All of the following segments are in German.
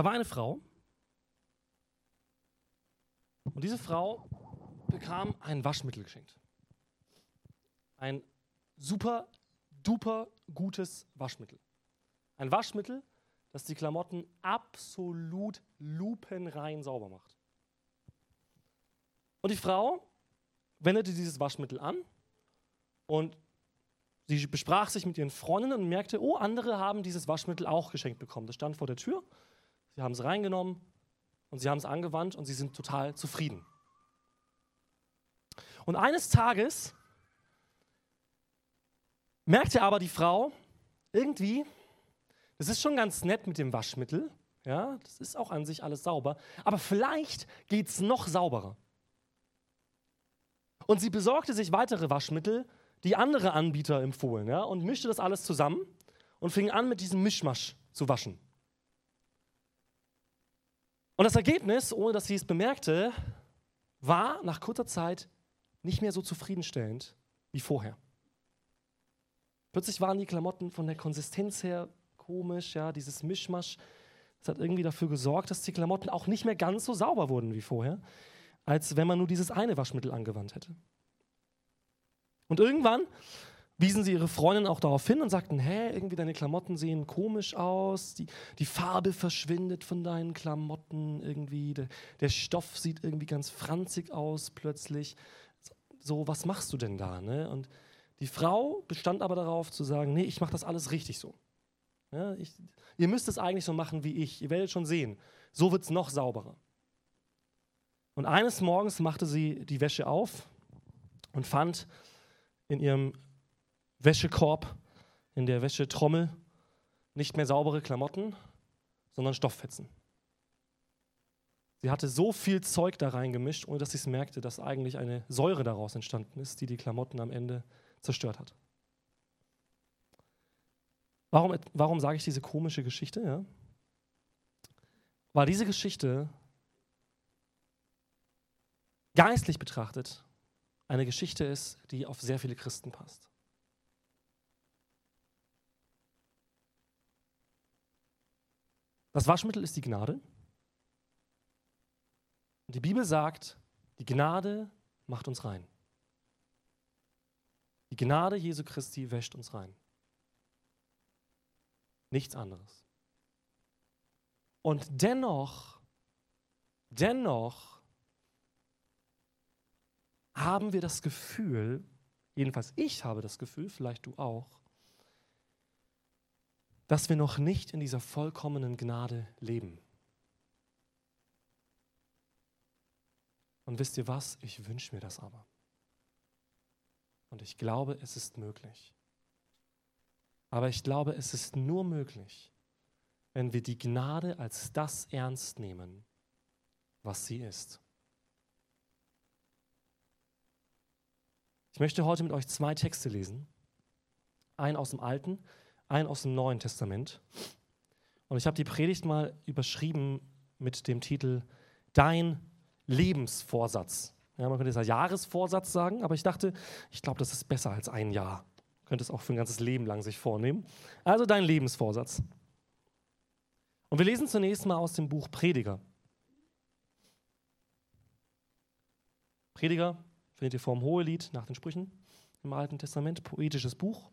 Da war eine Frau. Und diese Frau bekam ein Waschmittel geschenkt. Ein super, duper gutes Waschmittel. Ein Waschmittel, das die Klamotten absolut lupenrein sauber macht. Und die Frau wendete dieses Waschmittel an und sie besprach sich mit ihren Freundinnen und merkte, oh, andere haben dieses Waschmittel auch geschenkt bekommen. Das stand vor der Tür. Sie haben es reingenommen und sie haben es angewandt und sie sind total zufrieden. Und eines Tages merkte aber die Frau irgendwie, das ist schon ganz nett mit dem Waschmittel, ja, das ist auch an sich alles sauber, aber vielleicht geht es noch sauberer. Und sie besorgte sich weitere Waschmittel, die andere Anbieter empfohlen, ja, und mischte das alles zusammen und fing an, mit diesem Mischmasch zu waschen. Und das Ergebnis, ohne dass sie es bemerkte, war nach kurzer Zeit nicht mehr so zufriedenstellend wie vorher. Plötzlich waren die Klamotten von der Konsistenz her komisch, ja, dieses Mischmasch. Das hat irgendwie dafür gesorgt, dass die Klamotten auch nicht mehr ganz so sauber wurden wie vorher als wenn man nur dieses eine Waschmittel angewandt hätte. Und irgendwann wiesen sie ihre Freundin auch darauf hin und sagten, hä, irgendwie deine Klamotten sehen komisch aus, die, die Farbe verschwindet von deinen Klamotten irgendwie, der, der Stoff sieht irgendwie ganz franzig aus plötzlich. So, was machst du denn da? Ne? Und die Frau bestand aber darauf zu sagen, nee, ich mache das alles richtig so. Ja, ich, ihr müsst es eigentlich so machen wie ich, ihr werdet schon sehen. So wird es noch sauberer. Und eines Morgens machte sie die Wäsche auf und fand in ihrem Wäschekorb, in der Wäschetrommel, nicht mehr saubere Klamotten, sondern Stofffetzen. Sie hatte so viel Zeug da reingemischt, ohne dass sie es merkte, dass eigentlich eine Säure daraus entstanden ist, die die Klamotten am Ende zerstört hat. Warum, warum sage ich diese komische Geschichte? Ja? Weil diese Geschichte geistlich betrachtet eine Geschichte ist, die auf sehr viele Christen passt. Das Waschmittel ist die Gnade. Und die Bibel sagt, die Gnade macht uns rein. Die Gnade Jesu Christi wäscht uns rein. Nichts anderes. Und dennoch, dennoch haben wir das Gefühl, jedenfalls ich habe das Gefühl, vielleicht du auch, dass wir noch nicht in dieser vollkommenen Gnade leben. Und wisst ihr was? Ich wünsche mir das aber. Und ich glaube, es ist möglich. Aber ich glaube, es ist nur möglich, wenn wir die Gnade als das ernst nehmen, was sie ist. Ich möchte heute mit euch zwei Texte lesen. Einen aus dem Alten, einen aus dem Neuen Testament. Und ich habe die Predigt mal überschrieben mit dem Titel Dein Lebensvorsatz. Ja, man könnte jetzt ja Jahresvorsatz sagen, aber ich dachte, ich glaube, das ist besser als ein Jahr. Man könnte es auch für ein ganzes Leben lang sich vornehmen. Also dein Lebensvorsatz. Und wir lesen zunächst mal aus dem Buch Prediger. Prediger, findet ihr vom Hohelied nach den Sprüchen im Alten Testament, poetisches Buch,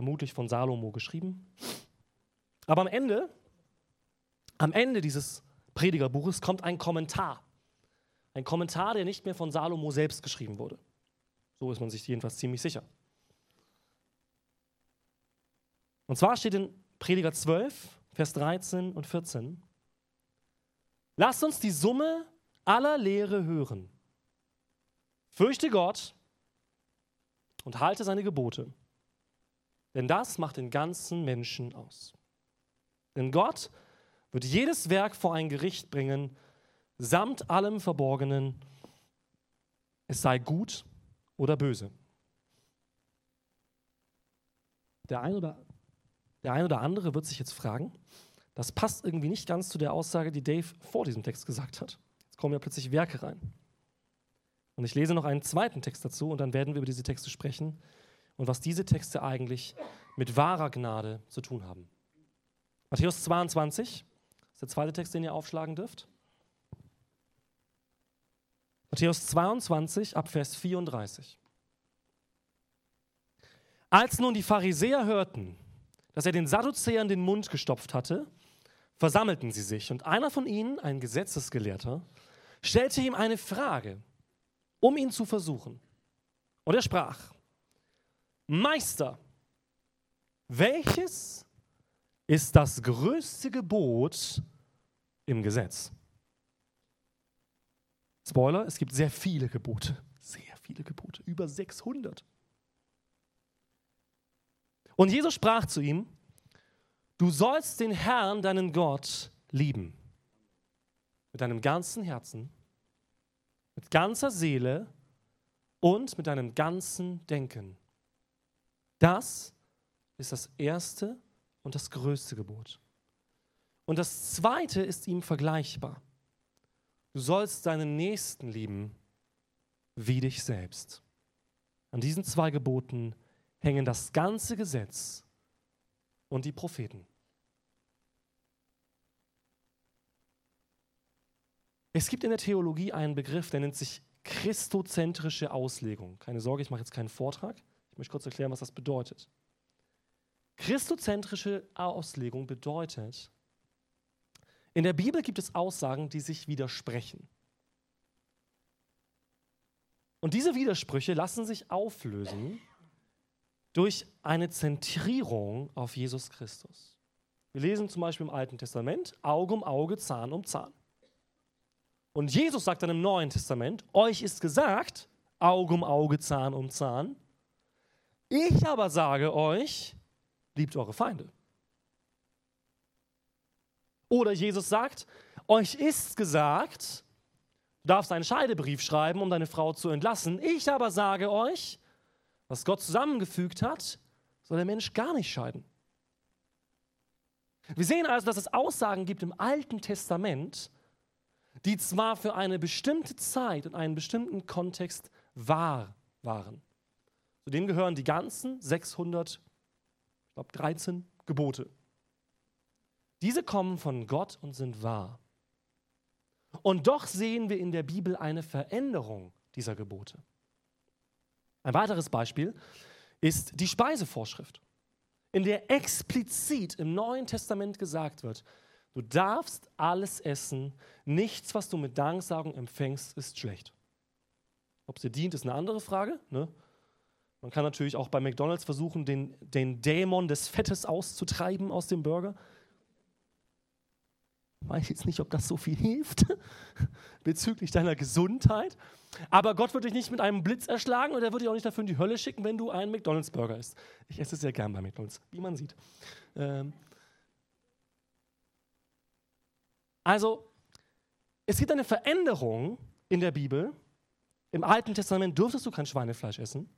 vermutlich von Salomo geschrieben. Aber am Ende, am Ende dieses Predigerbuches kommt ein Kommentar. Ein Kommentar, der nicht mehr von Salomo selbst geschrieben wurde. So ist man sich jedenfalls ziemlich sicher. Und zwar steht in Prediger 12, Vers 13 und 14, Lasst uns die Summe aller Lehre hören Fürchte Gott und halte seine Gebote, denn das macht den ganzen Menschen aus. Denn Gott wird jedes Werk vor ein Gericht bringen, samt allem Verborgenen, es sei gut oder böse. Der ein, oder, der ein oder andere wird sich jetzt fragen, das passt irgendwie nicht ganz zu der Aussage, die Dave vor diesem Text gesagt hat. Jetzt kommen ja plötzlich Werke rein. Und ich lese noch einen zweiten Text dazu und dann werden wir über diese Texte sprechen und was diese Texte eigentlich mit wahrer Gnade zu tun haben. Matthäus 22, ist der zweite Text, den ihr aufschlagen dürft. Matthäus 22 ab Vers 34. Als nun die Pharisäer hörten, dass er den Sadduzäern den Mund gestopft hatte, versammelten sie sich und einer von ihnen, ein Gesetzesgelehrter, stellte ihm eine Frage, um ihn zu versuchen. Und er sprach, Meister, welches ist das größte Gebot im Gesetz? Spoiler, es gibt sehr viele Gebote, sehr viele Gebote, über 600. Und Jesus sprach zu ihm, du sollst den Herrn, deinen Gott, lieben. Mit deinem ganzen Herzen, mit ganzer Seele und mit deinem ganzen Denken. Das ist das erste und das größte Gebot. Und das zweite ist ihm vergleichbar. Du sollst deinen Nächsten lieben wie dich selbst. An diesen zwei Geboten hängen das ganze Gesetz und die Propheten. Es gibt in der Theologie einen Begriff, der nennt sich christozentrische Auslegung. Keine Sorge, ich mache jetzt keinen Vortrag. Ich möchte kurz erklären, was das bedeutet. Christozentrische Auslegung bedeutet, in der Bibel gibt es Aussagen, die sich widersprechen. Und diese Widersprüche lassen sich auflösen durch eine Zentrierung auf Jesus Christus. Wir lesen zum Beispiel im Alten Testament Auge um Auge, Zahn um Zahn. Und Jesus sagt dann im Neuen Testament, euch ist gesagt, Auge um Auge, Zahn um Zahn. Ich aber sage euch, liebt eure Feinde. Oder Jesus sagt, euch ist gesagt, du darfst einen Scheidebrief schreiben, um deine Frau zu entlassen. Ich aber sage euch, was Gott zusammengefügt hat, soll der Mensch gar nicht scheiden. Wir sehen also, dass es Aussagen gibt im Alten Testament, die zwar für eine bestimmte Zeit und einen bestimmten Kontext wahr waren. Zu denen gehören die ganzen 600, ich glaube 13 Gebote. Diese kommen von Gott und sind wahr. Und doch sehen wir in der Bibel eine Veränderung dieser Gebote. Ein weiteres Beispiel ist die Speisevorschrift, in der explizit im Neuen Testament gesagt wird, du darfst alles essen, nichts, was du mit Danksagung empfängst, ist schlecht. Ob es dir dient, ist eine andere Frage. Ne? Man kann natürlich auch bei McDonald's versuchen, den, den Dämon des Fettes auszutreiben aus dem Burger weiß jetzt nicht, ob das so viel hilft bezüglich deiner Gesundheit. Aber Gott wird dich nicht mit einem Blitz erschlagen und er wird dich auch nicht dafür in die Hölle schicken, wenn du einen McDonalds-Burger isst. Ich esse sehr gern bei McDonalds, wie man sieht. Ähm also, es gibt eine Veränderung in der Bibel. Im Alten Testament durftest du kein Schweinefleisch essen.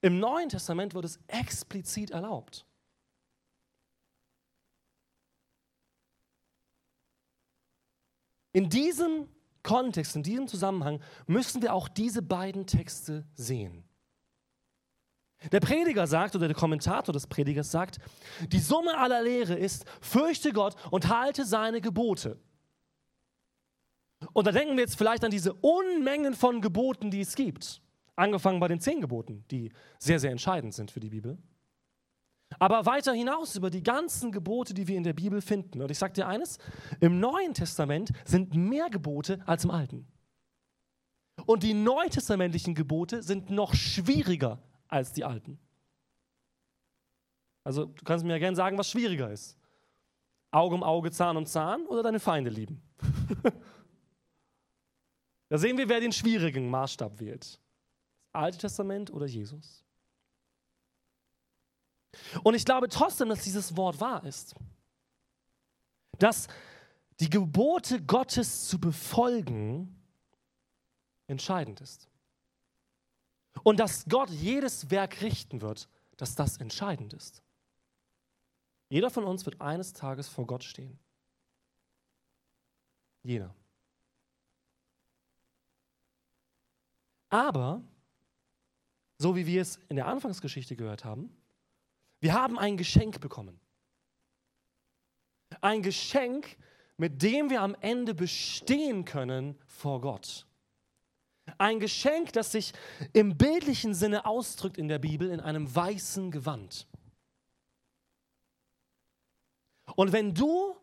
Im Neuen Testament wird es explizit erlaubt. In diesem Kontext, in diesem Zusammenhang müssen wir auch diese beiden Texte sehen. Der Prediger sagt, oder der Kommentator des Predigers sagt, die Summe aller Lehre ist, fürchte Gott und halte seine Gebote. Und da denken wir jetzt vielleicht an diese Unmengen von Geboten, die es gibt. Angefangen bei den zehn Geboten, die sehr, sehr entscheidend sind für die Bibel. Aber weiter hinaus über die ganzen Gebote, die wir in der Bibel finden. Und ich sage dir eines, im Neuen Testament sind mehr Gebote als im Alten. Und die neutestamentlichen Gebote sind noch schwieriger als die alten. Also du kannst mir ja gerne sagen, was schwieriger ist. Auge um Auge, Zahn um Zahn oder deine Feinde lieben. da sehen wir, wer den schwierigen Maßstab wählt. Alte Testament oder Jesus. Und ich glaube trotzdem, dass dieses Wort wahr ist. Dass die Gebote Gottes zu befolgen entscheidend ist. Und dass Gott jedes Werk richten wird, dass das entscheidend ist. Jeder von uns wird eines Tages vor Gott stehen. Jeder. Aber, so wie wir es in der Anfangsgeschichte gehört haben, wir haben ein Geschenk bekommen. Ein Geschenk, mit dem wir am Ende bestehen können vor Gott. Ein Geschenk, das sich im bildlichen Sinne ausdrückt in der Bibel in einem weißen Gewand. Und wenn du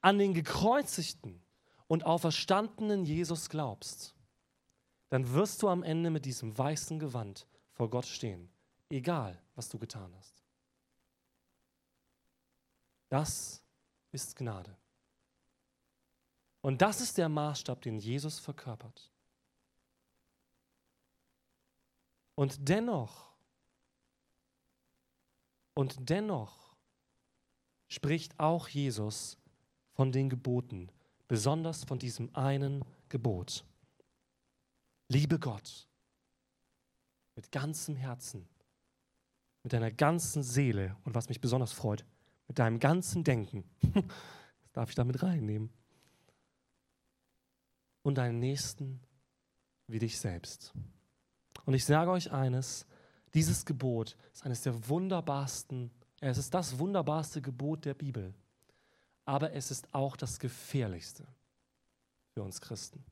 an den gekreuzigten und auferstandenen Jesus glaubst, dann wirst du am Ende mit diesem weißen Gewand vor Gott stehen, egal was du getan hast. Das ist Gnade. Und das ist der Maßstab, den Jesus verkörpert. Und dennoch, und dennoch spricht auch Jesus von den Geboten, besonders von diesem einen Gebot. Liebe Gott mit ganzem Herzen, mit deiner ganzen Seele und was mich besonders freut, mit deinem ganzen Denken. Das darf ich damit reinnehmen. Und deinen Nächsten wie dich selbst. Und ich sage euch eines, dieses Gebot ist eines der wunderbarsten, es ist das wunderbarste Gebot der Bibel, aber es ist auch das gefährlichste für uns Christen.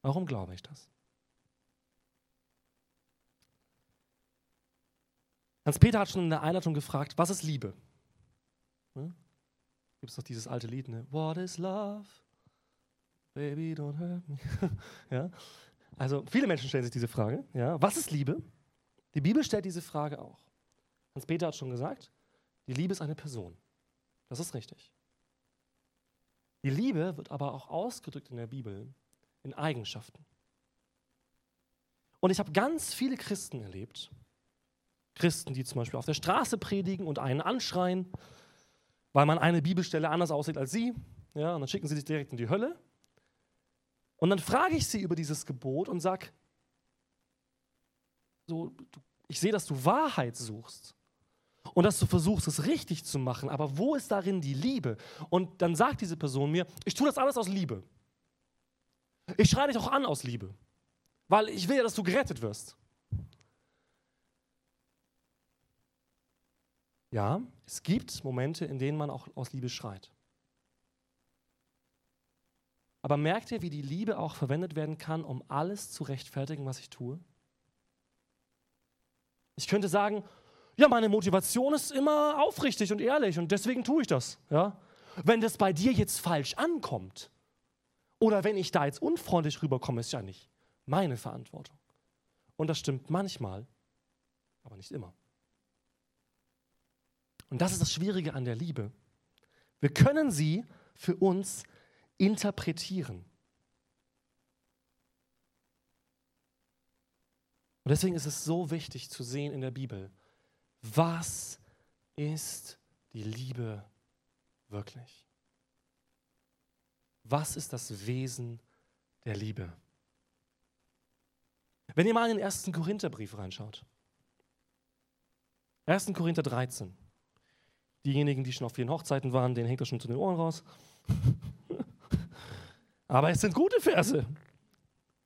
Warum glaube ich das? Hans-Peter hat schon in der Einleitung gefragt, was ist Liebe? Hm? Gibt es doch dieses alte Lied, ne? What is love? Baby, don't hurt me. ja? Also viele Menschen stellen sich diese Frage. Ja? Was ist Liebe? Die Bibel stellt diese Frage auch. Hans-Peter hat schon gesagt, die Liebe ist eine Person. Das ist richtig. Die Liebe wird aber auch ausgedrückt in der Bibel in Eigenschaften. Und ich habe ganz viele Christen erlebt, Christen, die zum Beispiel auf der Straße predigen und einen anschreien, weil man eine Bibelstelle anders aussieht als sie. Ja, und dann schicken sie dich direkt in die Hölle. Und dann frage ich sie über dieses Gebot und sage, so, ich sehe, dass du Wahrheit suchst und dass du versuchst, es richtig zu machen, aber wo ist darin die Liebe? Und dann sagt diese Person mir, ich tue das alles aus Liebe. Ich schreie dich auch an aus Liebe, weil ich will ja, dass du gerettet wirst. Ja, es gibt Momente, in denen man auch aus Liebe schreit. Aber merkt ihr, wie die Liebe auch verwendet werden kann, um alles zu rechtfertigen, was ich tue? Ich könnte sagen, ja, meine Motivation ist immer aufrichtig und ehrlich und deswegen tue ich das. Ja? Wenn das bei dir jetzt falsch ankommt oder wenn ich da jetzt unfreundlich rüberkomme, ist ja nicht meine Verantwortung. Und das stimmt manchmal, aber nicht immer. Und das ist das Schwierige an der Liebe. Wir können sie für uns interpretieren. Und deswegen ist es so wichtig zu sehen in der Bibel, was ist die Liebe wirklich? Was ist das Wesen der Liebe? Wenn ihr mal in den ersten Korintherbrief reinschaut, 1. Korinther 13, Diejenigen, die schon auf vielen Hochzeiten waren, denen hängt das schon zu den Ohren raus. Aber es sind gute Verse,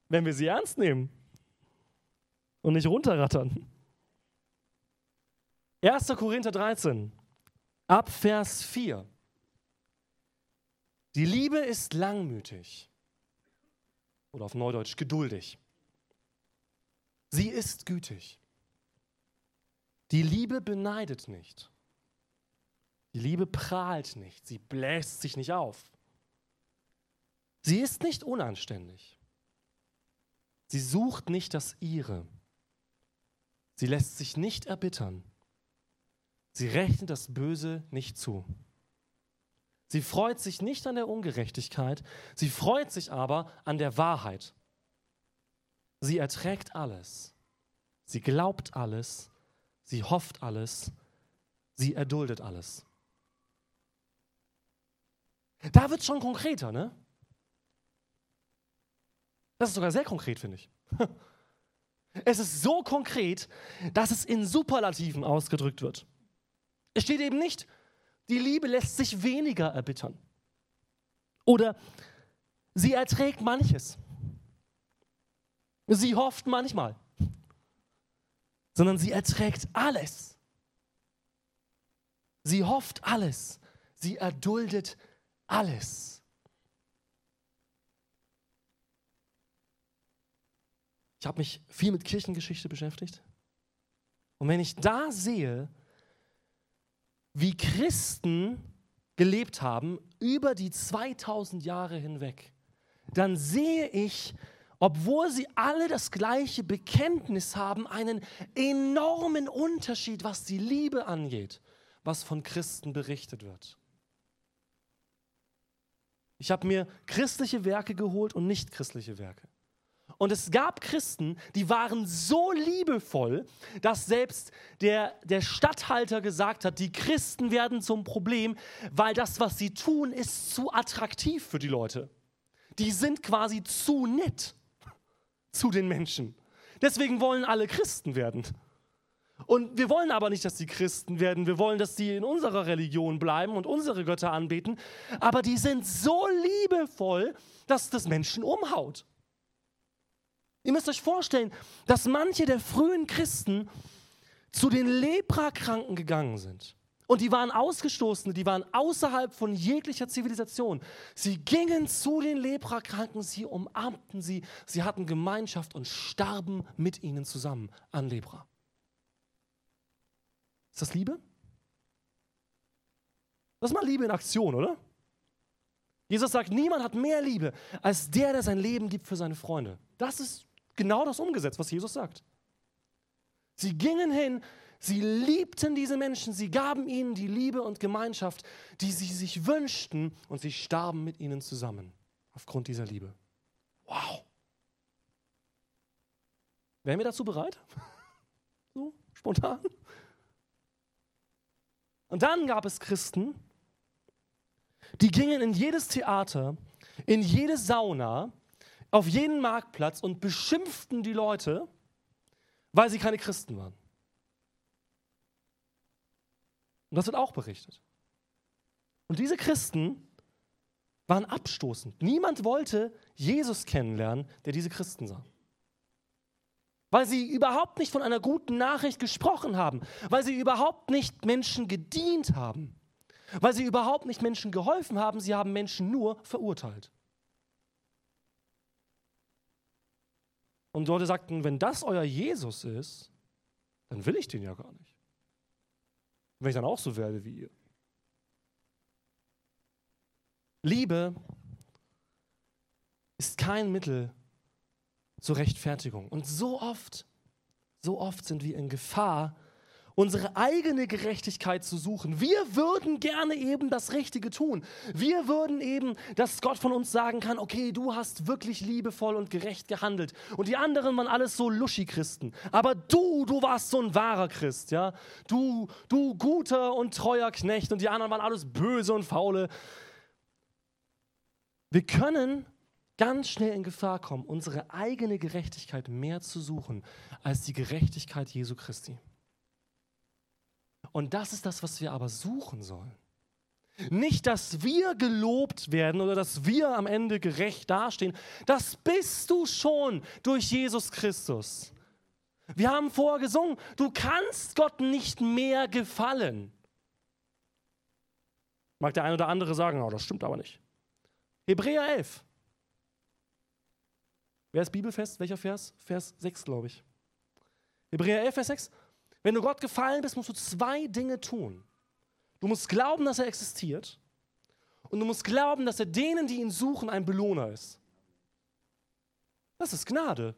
wenn wir sie ernst nehmen und nicht runterrattern. 1. Korinther 13, ab Vers 4. Die Liebe ist langmütig oder auf Neudeutsch geduldig. Sie ist gütig. Die Liebe beneidet nicht. Die Liebe prahlt nicht, sie bläst sich nicht auf. Sie ist nicht unanständig. Sie sucht nicht das Ihre. Sie lässt sich nicht erbittern. Sie rechnet das Böse nicht zu. Sie freut sich nicht an der Ungerechtigkeit, sie freut sich aber an der Wahrheit. Sie erträgt alles. Sie glaubt alles. Sie hofft alles. Sie erduldet alles. Da wird es schon konkreter, ne? Das ist sogar sehr konkret, finde ich. Es ist so konkret, dass es in Superlativen ausgedrückt wird. Es steht eben nicht, die Liebe lässt sich weniger erbittern. Oder sie erträgt manches. Sie hofft manchmal. Sondern sie erträgt alles. Sie hofft alles. Sie erduldet alles. Ich habe mich viel mit Kirchengeschichte beschäftigt. Und wenn ich da sehe, wie Christen gelebt haben über die 2000 Jahre hinweg, dann sehe ich, obwohl sie alle das gleiche Bekenntnis haben, einen enormen Unterschied, was die Liebe angeht, was von Christen berichtet wird. Ich habe mir christliche Werke geholt und nicht christliche Werke. Und es gab Christen, die waren so liebevoll, dass selbst der, der Statthalter gesagt hat, die Christen werden zum Problem, weil das, was sie tun, ist zu attraktiv für die Leute. Die sind quasi zu nett zu den Menschen. Deswegen wollen alle Christen werden. Und wir wollen aber nicht, dass die Christen werden. Wir wollen, dass die in unserer Religion bleiben und unsere Götter anbeten. Aber die sind so liebevoll, dass das Menschen umhaut. Ihr müsst euch vorstellen, dass manche der frühen Christen zu den Leprakranken gegangen sind. Und die waren Ausgestoßene, die waren außerhalb von jeglicher Zivilisation. Sie gingen zu den Leprakranken, sie umarmten sie, sie hatten Gemeinschaft und starben mit ihnen zusammen an Lepra. Ist das Liebe? Das ist mal Liebe in Aktion, oder? Jesus sagt, niemand hat mehr Liebe als der, der sein Leben gibt für seine Freunde. Das ist genau das umgesetzt, was Jesus sagt. Sie gingen hin, sie liebten diese Menschen, sie gaben ihnen die Liebe und Gemeinschaft, die sie sich wünschten und sie starben mit ihnen zusammen aufgrund dieser Liebe. Wow. Wären wir dazu bereit? So, spontan? Und dann gab es Christen, die gingen in jedes Theater, in jede Sauna, auf jeden Marktplatz und beschimpften die Leute, weil sie keine Christen waren. Und das wird auch berichtet. Und diese Christen waren abstoßend. Niemand wollte Jesus kennenlernen, der diese Christen sah. Weil sie überhaupt nicht von einer guten Nachricht gesprochen haben, weil sie überhaupt nicht Menschen gedient haben, weil sie überhaupt nicht Menschen geholfen haben, sie haben Menschen nur verurteilt. Und Leute sagten, wenn das euer Jesus ist, dann will ich den ja gar nicht. Wenn ich dann auch so werde wie ihr. Liebe ist kein Mittel zur Rechtfertigung. Und so oft, so oft sind wir in Gefahr, unsere eigene Gerechtigkeit zu suchen. Wir würden gerne eben das Richtige tun. Wir würden eben, dass Gott von uns sagen kann, okay, du hast wirklich liebevoll und gerecht gehandelt. Und die anderen waren alles so Luschi-Christen. Aber du, du warst so ein wahrer Christ, ja. Du, du guter und treuer Knecht und die anderen waren alles böse und faule. Wir können ganz schnell in Gefahr kommen, unsere eigene Gerechtigkeit mehr zu suchen als die Gerechtigkeit Jesu Christi. Und das ist das, was wir aber suchen sollen. Nicht, dass wir gelobt werden oder dass wir am Ende gerecht dastehen. Das bist du schon durch Jesus Christus. Wir haben vorher gesungen, du kannst Gott nicht mehr gefallen. Mag der eine oder andere sagen, oh, das stimmt aber nicht. Hebräer 11. Wer ist bibelfest? Welcher Vers? Vers 6, glaube ich. Hebräer 11, Vers 6. Wenn du Gott gefallen bist, musst du zwei Dinge tun. Du musst glauben, dass er existiert und du musst glauben, dass er denen, die ihn suchen, ein Belohner ist. Das ist Gnade.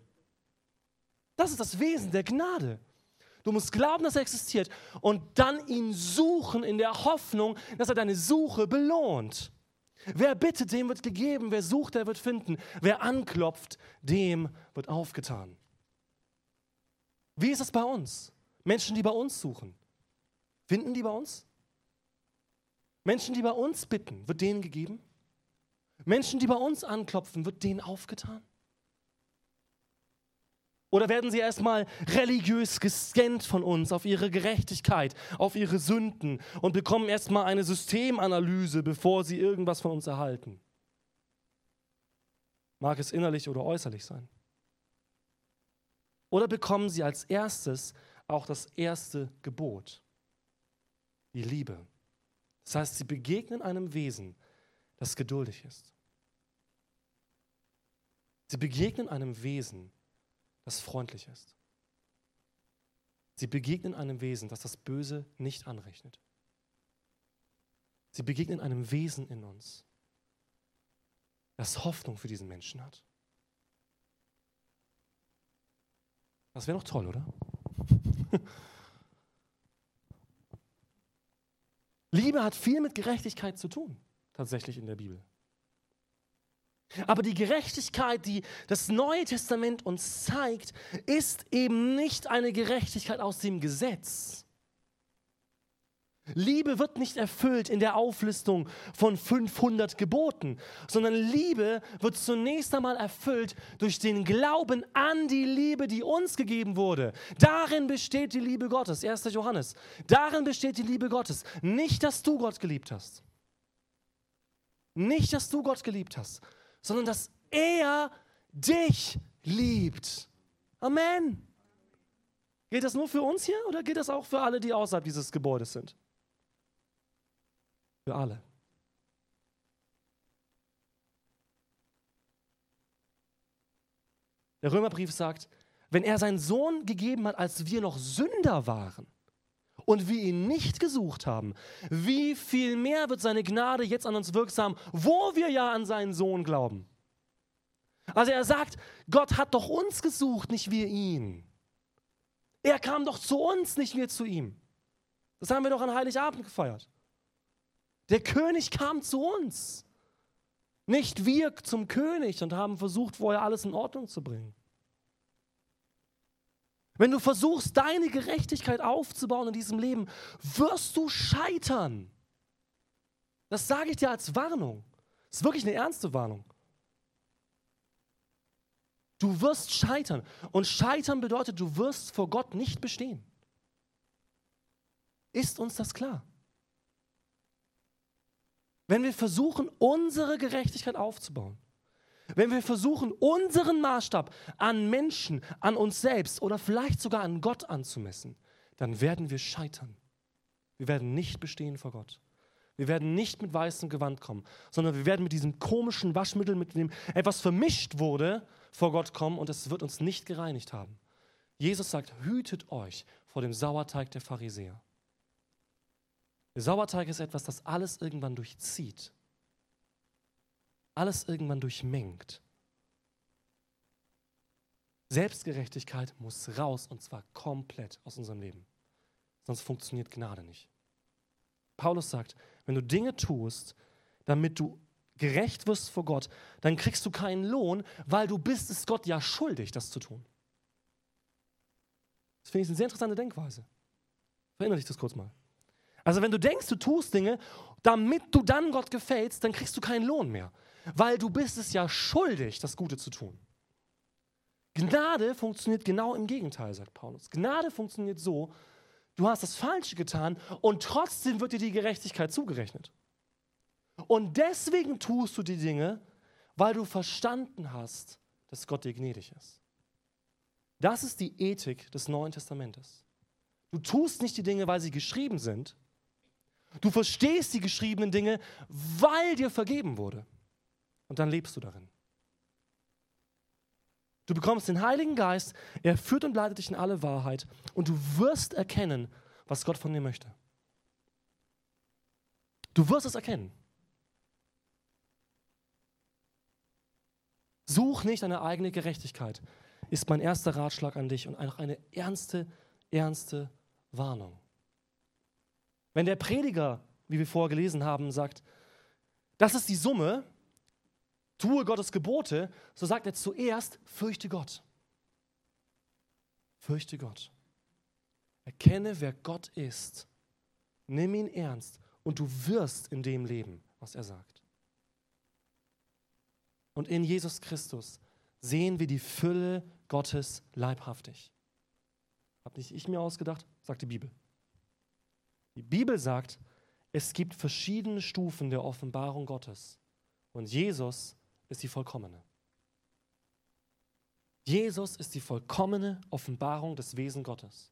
Das ist das Wesen der Gnade. Du musst glauben, dass er existiert und dann ihn suchen in der Hoffnung, dass er deine Suche belohnt. Wer bittet, dem wird gegeben. Wer sucht, der wird finden. Wer anklopft, dem wird aufgetan. Wie ist es bei uns? Menschen, die bei uns suchen, finden die bei uns? Menschen, die bei uns bitten, wird denen gegeben? Menschen, die bei uns anklopfen, wird denen aufgetan? Oder werden sie erstmal religiös gescannt von uns auf ihre Gerechtigkeit, auf ihre Sünden und bekommen erstmal eine Systemanalyse, bevor sie irgendwas von uns erhalten? Mag es innerlich oder äußerlich sein? Oder bekommen sie als erstes auch das erste Gebot, die Liebe. Das heißt, sie begegnen einem Wesen, das geduldig ist. Sie begegnen einem Wesen, das freundlich ist. Sie begegnen einem Wesen, das das Böse nicht anrechnet. Sie begegnen einem Wesen in uns, das Hoffnung für diesen Menschen hat. Das wäre doch toll, oder? Liebe hat viel mit Gerechtigkeit zu tun, tatsächlich in der Bibel. Aber die Gerechtigkeit, die das Neue Testament uns zeigt, ist eben nicht eine Gerechtigkeit aus dem Gesetz. Liebe wird nicht erfüllt in der Auflistung von 500 Geboten, sondern Liebe wird zunächst einmal erfüllt durch den Glauben an die Liebe, die uns gegeben wurde. Darin besteht die Liebe Gottes, 1. Johannes. Darin besteht die Liebe Gottes. Nicht, dass du Gott geliebt hast. Nicht, dass du Gott geliebt hast, sondern dass er dich liebt. Amen. Gilt das nur für uns hier oder gilt das auch für alle, die außerhalb dieses Gebäudes sind? Für alle. Der Römerbrief sagt, wenn er seinen Sohn gegeben hat, als wir noch Sünder waren und wir ihn nicht gesucht haben, wie viel mehr wird seine Gnade jetzt an uns wirksam, wo wir ja an seinen Sohn glauben. Also er sagt, Gott hat doch uns gesucht, nicht wir ihn. Er kam doch zu uns, nicht wir zu ihm. Das haben wir doch an Heiligabend gefeiert. Der König kam zu uns. Nicht wir zum König und haben versucht, vorher alles in Ordnung zu bringen. Wenn du versuchst, deine Gerechtigkeit aufzubauen in diesem Leben, wirst du scheitern. Das sage ich dir als Warnung. Das ist wirklich eine ernste Warnung. Du wirst scheitern. Und scheitern bedeutet, du wirst vor Gott nicht bestehen. Ist uns das klar? Wenn wir versuchen, unsere Gerechtigkeit aufzubauen, wenn wir versuchen, unseren Maßstab an Menschen, an uns selbst oder vielleicht sogar an Gott anzumessen, dann werden wir scheitern. Wir werden nicht bestehen vor Gott. Wir werden nicht mit weißem Gewand kommen, sondern wir werden mit diesem komischen Waschmittel, mit dem etwas vermischt wurde, vor Gott kommen und es wird uns nicht gereinigt haben. Jesus sagt, hütet euch vor dem Sauerteig der Pharisäer. Der Sauerteig ist etwas, das alles irgendwann durchzieht. Alles irgendwann durchmengt. Selbstgerechtigkeit muss raus und zwar komplett aus unserem Leben. Sonst funktioniert Gnade nicht. Paulus sagt, wenn du Dinge tust, damit du gerecht wirst vor Gott, dann kriegst du keinen Lohn, weil du bist es Gott ja schuldig, das zu tun. Das finde ich eine sehr interessante Denkweise. Verinnerlich das kurz mal. Also wenn du denkst, du tust Dinge, damit du dann Gott gefällst, dann kriegst du keinen Lohn mehr, weil du bist es ja schuldig, das Gute zu tun. Gnade funktioniert genau im Gegenteil, sagt Paulus. Gnade funktioniert so, du hast das Falsche getan und trotzdem wird dir die Gerechtigkeit zugerechnet. Und deswegen tust du die Dinge, weil du verstanden hast, dass Gott dir gnädig ist. Das ist die Ethik des Neuen Testamentes. Du tust nicht die Dinge, weil sie geschrieben sind. Du verstehst die geschriebenen Dinge, weil dir vergeben wurde. Und dann lebst du darin. Du bekommst den Heiligen Geist, er führt und leitet dich in alle Wahrheit und du wirst erkennen, was Gott von dir möchte. Du wirst es erkennen. Such nicht deine eigene Gerechtigkeit, ist mein erster Ratschlag an dich und auch eine ernste, ernste Warnung. Wenn der Prediger, wie wir vorher gelesen haben, sagt, das ist die Summe, tue Gottes Gebote, so sagt er zuerst, fürchte Gott. Fürchte Gott. Erkenne, wer Gott ist. Nimm ihn ernst und du wirst in dem leben, was er sagt. Und in Jesus Christus sehen wir die Fülle Gottes leibhaftig. Hab nicht ich mir ausgedacht, sagt die Bibel. Die Bibel sagt, es gibt verschiedene Stufen der Offenbarung Gottes. Und Jesus ist die vollkommene. Jesus ist die vollkommene Offenbarung des Wesen Gottes.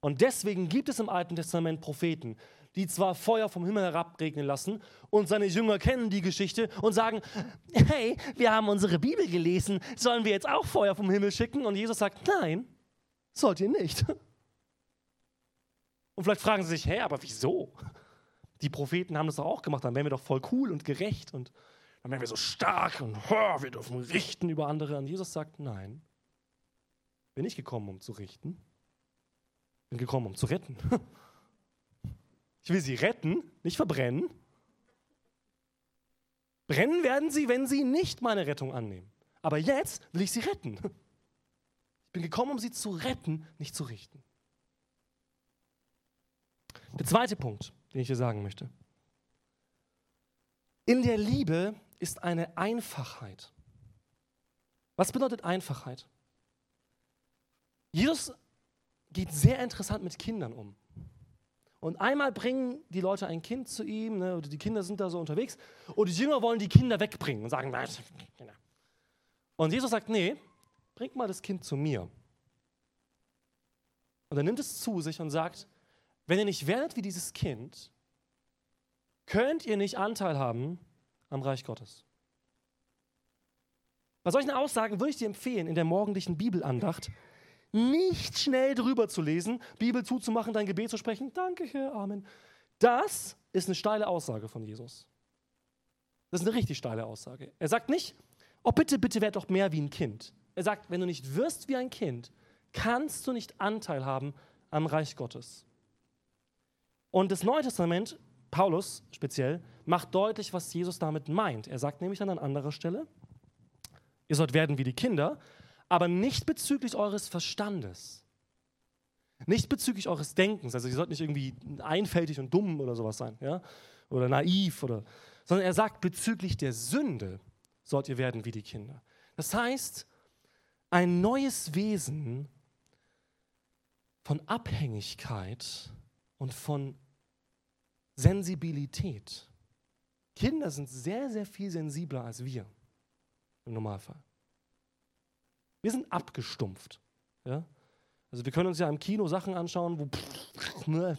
Und deswegen gibt es im Alten Testament Propheten, die zwar Feuer vom Himmel herabregnen lassen und seine Jünger kennen die Geschichte und sagen, hey, wir haben unsere Bibel gelesen, sollen wir jetzt auch Feuer vom Himmel schicken? Und Jesus sagt, nein, sollt ihr nicht. Und vielleicht fragen sie sich, hä, aber wieso? Die Propheten haben das doch auch gemacht, dann wären wir doch voll cool und gerecht und dann wären wir so stark und oh, wir dürfen richten über andere. Und Jesus sagt, nein, bin ich gekommen, um zu richten, bin gekommen, um zu retten. Ich will sie retten, nicht verbrennen. Brennen werden sie, wenn sie nicht meine Rettung annehmen. Aber jetzt will ich sie retten. Ich bin gekommen, um sie zu retten, nicht zu richten. Der zweite Punkt, den ich hier sagen möchte. In der Liebe ist eine Einfachheit. Was bedeutet Einfachheit? Jesus geht sehr interessant mit Kindern um. Und einmal bringen die Leute ein Kind zu ihm, ne, oder die Kinder sind da so unterwegs, und die Jünger wollen die Kinder wegbringen und sagen, Kinder. Und Jesus sagt, nee, bringt mal das Kind zu mir. Und er nimmt es zu sich und sagt, wenn ihr nicht werdet wie dieses Kind, könnt ihr nicht Anteil haben am Reich Gottes. Bei solchen Aussagen würde ich dir empfehlen, in der morgendlichen Bibelandacht nicht schnell drüber zu lesen, Bibel zuzumachen, dein Gebet zu sprechen. Danke, Herr, Amen. Das ist eine steile Aussage von Jesus. Das ist eine richtig steile Aussage. Er sagt nicht, oh bitte, bitte werd doch mehr wie ein Kind. Er sagt, wenn du nicht wirst wie ein Kind, kannst du nicht Anteil haben am Reich Gottes. Und das Neue Testament, Paulus speziell, macht deutlich, was Jesus damit meint. Er sagt nämlich an einer anderen Stelle, ihr sollt werden wie die Kinder, aber nicht bezüglich eures Verstandes. Nicht bezüglich eures Denkens. Also ihr sollt nicht irgendwie einfältig und dumm oder sowas sein, ja? Oder naiv oder. Sondern er sagt, bezüglich der Sünde sollt ihr werden wie die Kinder. Das heißt, ein neues Wesen von Abhängigkeit und von Sensibilität. Kinder sind sehr, sehr viel sensibler als wir im Normalfall. Wir sind abgestumpft. Ja? Also wir können uns ja im Kino Sachen anschauen, wo ne,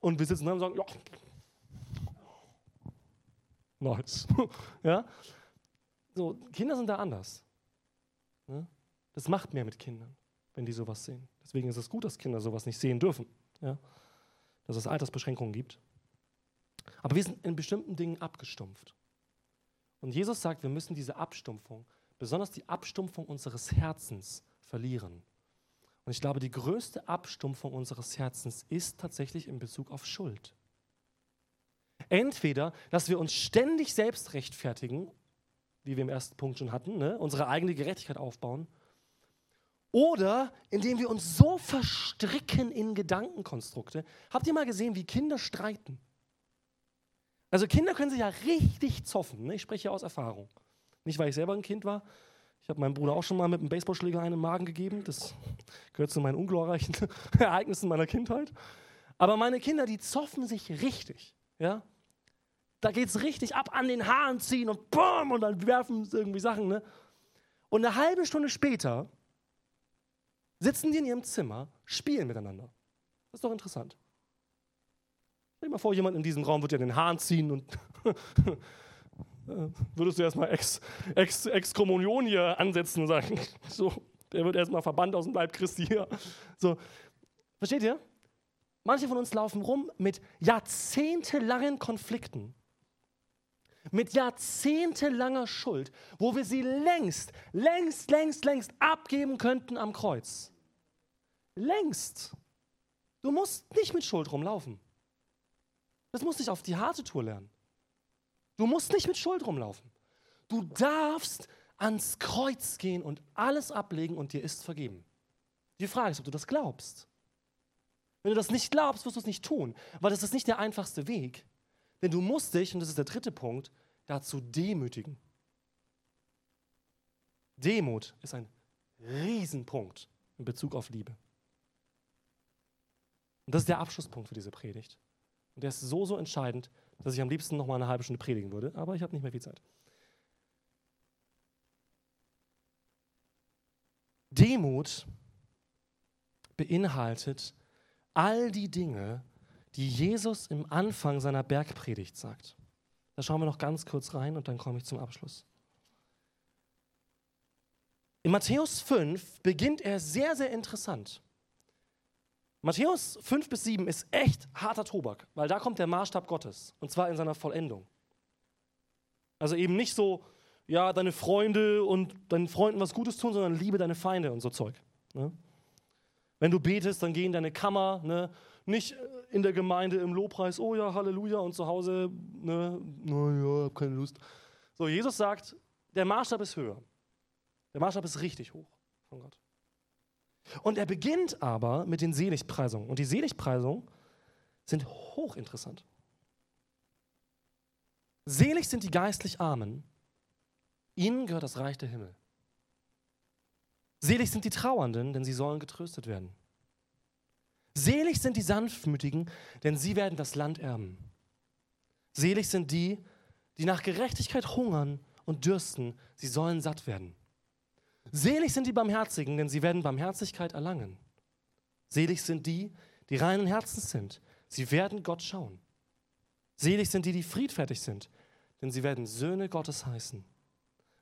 und wir sitzen da und sagen, ja, nice. ja? So, Kinder sind da anders. Ja? Das macht mehr mit Kindern, wenn die sowas sehen. Deswegen ist es gut, dass Kinder sowas nicht sehen dürfen. Ja? Dass es Altersbeschränkungen gibt. Aber wir sind in bestimmten Dingen abgestumpft. Und Jesus sagt, wir müssen diese Abstumpfung besonders die Abstumpfung unseres Herzens verlieren. Und ich glaube, die größte Abstumpfung unseres Herzens ist tatsächlich in Bezug auf Schuld. Entweder, dass wir uns ständig selbst rechtfertigen, wie wir im ersten Punkt schon hatten, ne? unsere eigene Gerechtigkeit aufbauen, oder indem wir uns so verstricken in Gedankenkonstrukte. Habt ihr mal gesehen, wie Kinder streiten? Also Kinder können sich ja richtig zoffen. Ne? Ich spreche aus Erfahrung. Nicht, weil ich selber ein Kind war. Ich habe meinem Bruder auch schon mal mit einem Baseballschläger einen im Magen gegeben. Das gehört zu meinen unglorreichen Ereignissen meiner Kindheit. Aber meine Kinder, die zoffen sich richtig. Ja? Da geht es richtig ab an den Haaren ziehen und BOOM und dann werfen sie irgendwie Sachen. Ne? Und eine halbe Stunde später sitzen die in ihrem Zimmer, spielen miteinander. Das ist doch interessant. Stell dir mal vor, jemand in diesem Raum wird ja den Haaren ziehen und würdest du erstmal Ex, Ex, Exkommunion hier ansetzen und sagen, so, der wird erstmal verbannt aus dem Leib Christi hier. So, versteht ihr? Manche von uns laufen rum mit jahrzehntelangen Konflikten, mit jahrzehntelanger Schuld, wo wir sie längst, längst, längst, längst abgeben könnten am Kreuz. Längst. Du musst nicht mit Schuld rumlaufen. Das musst du auf die harte Tour lernen. Du musst nicht mit Schuld rumlaufen. Du darfst ans Kreuz gehen und alles ablegen und dir ist vergeben. Die Frage ist, ob du das glaubst. Wenn du das nicht glaubst, wirst du es nicht tun, weil das ist nicht der einfachste Weg. Denn du musst dich, und das ist der dritte Punkt, dazu demütigen. Demut ist ein Riesenpunkt in Bezug auf Liebe. Und das ist der Abschlusspunkt für diese Predigt. Und der ist so, so entscheidend, dass ich am liebsten noch mal eine halbe Stunde predigen würde, aber ich habe nicht mehr viel Zeit. Demut beinhaltet all die Dinge, die Jesus im Anfang seiner Bergpredigt sagt. Da schauen wir noch ganz kurz rein und dann komme ich zum Abschluss. In Matthäus 5 beginnt er sehr, sehr interessant. Matthäus 5 bis 7 ist echt harter Tobak, weil da kommt der Maßstab Gottes und zwar in seiner Vollendung. Also eben nicht so, ja, deine Freunde und deinen Freunden was Gutes tun, sondern liebe deine Feinde und so Zeug. Ne? Wenn du betest, dann geh in deine Kammer, ne? nicht in der Gemeinde im Lobpreis, oh ja, Halleluja, und zu Hause, ne, naja, hab keine Lust. So, Jesus sagt, der Maßstab ist höher. Der Maßstab ist richtig hoch von Gott. Und er beginnt aber mit den Seligpreisungen. Und die Seligpreisungen sind hochinteressant. Selig sind die geistlich Armen, ihnen gehört das Reich der Himmel. Selig sind die Trauernden, denn sie sollen getröstet werden. Selig sind die Sanftmütigen, denn sie werden das Land erben. Selig sind die, die nach Gerechtigkeit hungern und dürsten, sie sollen satt werden. Selig sind die Barmherzigen, denn sie werden Barmherzigkeit erlangen. Selig sind die, die reinen Herzens sind, sie werden Gott schauen. Selig sind die, die friedfertig sind, denn sie werden Söhne Gottes heißen.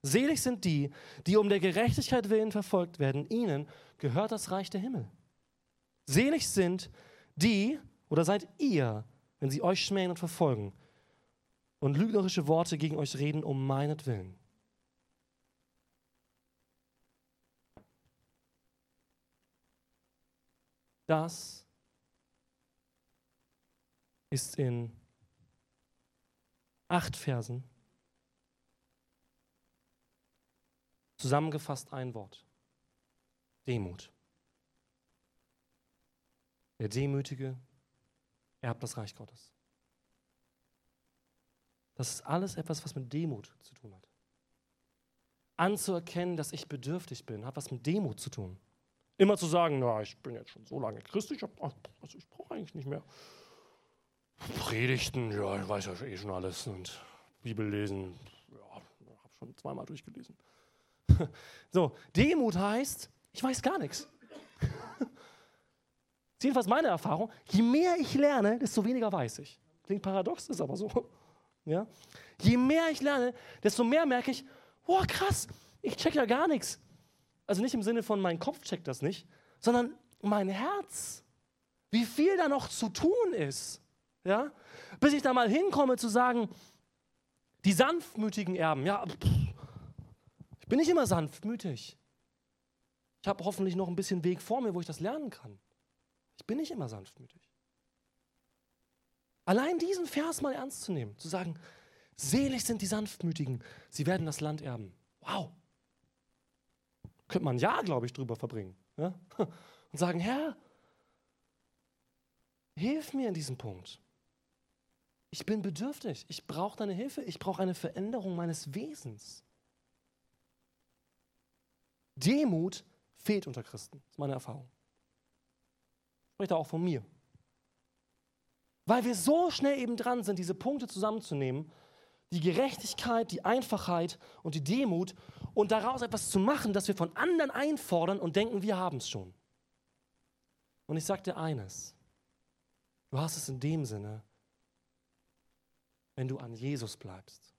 Selig sind die, die um der Gerechtigkeit willen verfolgt werden, ihnen gehört das Reich der Himmel. Selig sind die, oder seid ihr, wenn sie euch schmähen und verfolgen und lügnerische Worte gegen euch reden um meinetwillen. Das ist in acht Versen zusammengefasst ein Wort. Demut. Der Demütige erbt das Reich Gottes. Das ist alles etwas, was mit Demut zu tun hat. Anzuerkennen, dass ich bedürftig bin, hat was mit Demut zu tun. Immer zu sagen, na, ich bin jetzt schon so lange Christ, ich, also ich brauche eigentlich nicht mehr Predigten, ja, ich weiß ja eh schon alles und Bibel lesen, ja, habe schon zweimal durchgelesen. so, Demut heißt, ich weiß gar nichts. Jedenfalls meine Erfahrung. Je mehr ich lerne, desto weniger weiß ich. Klingt paradox, ist aber so. Ja? Je mehr ich lerne, desto mehr merke ich, oh krass, ich check ja gar nichts. Also nicht im Sinne von, mein Kopf checkt das nicht, sondern mein Herz. Wie viel da noch zu tun ist. Ja? Bis ich da mal hinkomme zu sagen, die sanftmütigen Erben, ja, ich bin nicht immer sanftmütig. Ich habe hoffentlich noch ein bisschen Weg vor mir, wo ich das lernen kann. Ich bin nicht immer sanftmütig. Allein diesen Vers mal ernst zu nehmen, zu sagen, selig sind die Sanftmütigen, sie werden das Land erben. Wow, könnte man ein Jahr, glaube ich, drüber verbringen. Ja? Und sagen, Herr, hilf mir in diesem Punkt. Ich bin bedürftig. Ich brauche deine Hilfe. Ich brauche eine Veränderung meines Wesens. Demut fehlt unter Christen. Das ist meine Erfahrung. Da auch von mir. Weil wir so schnell eben dran sind, diese Punkte zusammenzunehmen die Gerechtigkeit, die Einfachheit und die Demut und daraus etwas zu machen, das wir von anderen einfordern und denken, wir haben es schon. Und ich sage dir eines, du hast es in dem Sinne, wenn du an Jesus bleibst.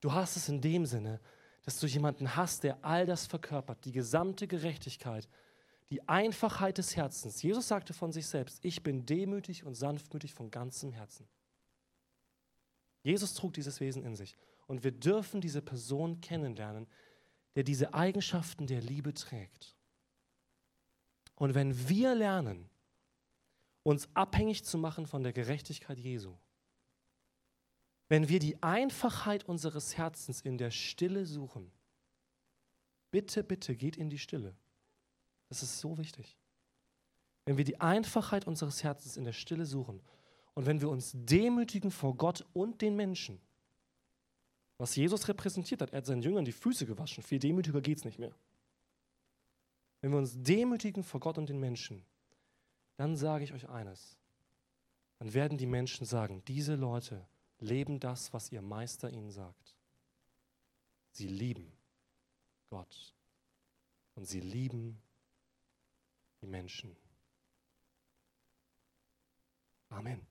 Du hast es in dem Sinne, dass du jemanden hast, der all das verkörpert, die gesamte Gerechtigkeit, die Einfachheit des Herzens. Jesus sagte von sich selbst, ich bin demütig und sanftmütig von ganzem Herzen. Jesus trug dieses Wesen in sich. Und wir dürfen diese Person kennenlernen, der diese Eigenschaften der Liebe trägt. Und wenn wir lernen, uns abhängig zu machen von der Gerechtigkeit Jesu, wenn wir die Einfachheit unseres Herzens in der Stille suchen, bitte, bitte geht in die Stille. Das ist so wichtig. Wenn wir die Einfachheit unseres Herzens in der Stille suchen und wenn wir uns demütigen vor Gott und den Menschen, was Jesus repräsentiert hat, er hat seinen Jüngern die Füße gewaschen, viel demütiger geht es nicht mehr. Wenn wir uns demütigen vor Gott und den Menschen, dann sage ich euch eines, dann werden die Menschen sagen, diese Leute leben das, was ihr Meister ihnen sagt. Sie lieben Gott und sie lieben die Menschen. Amen.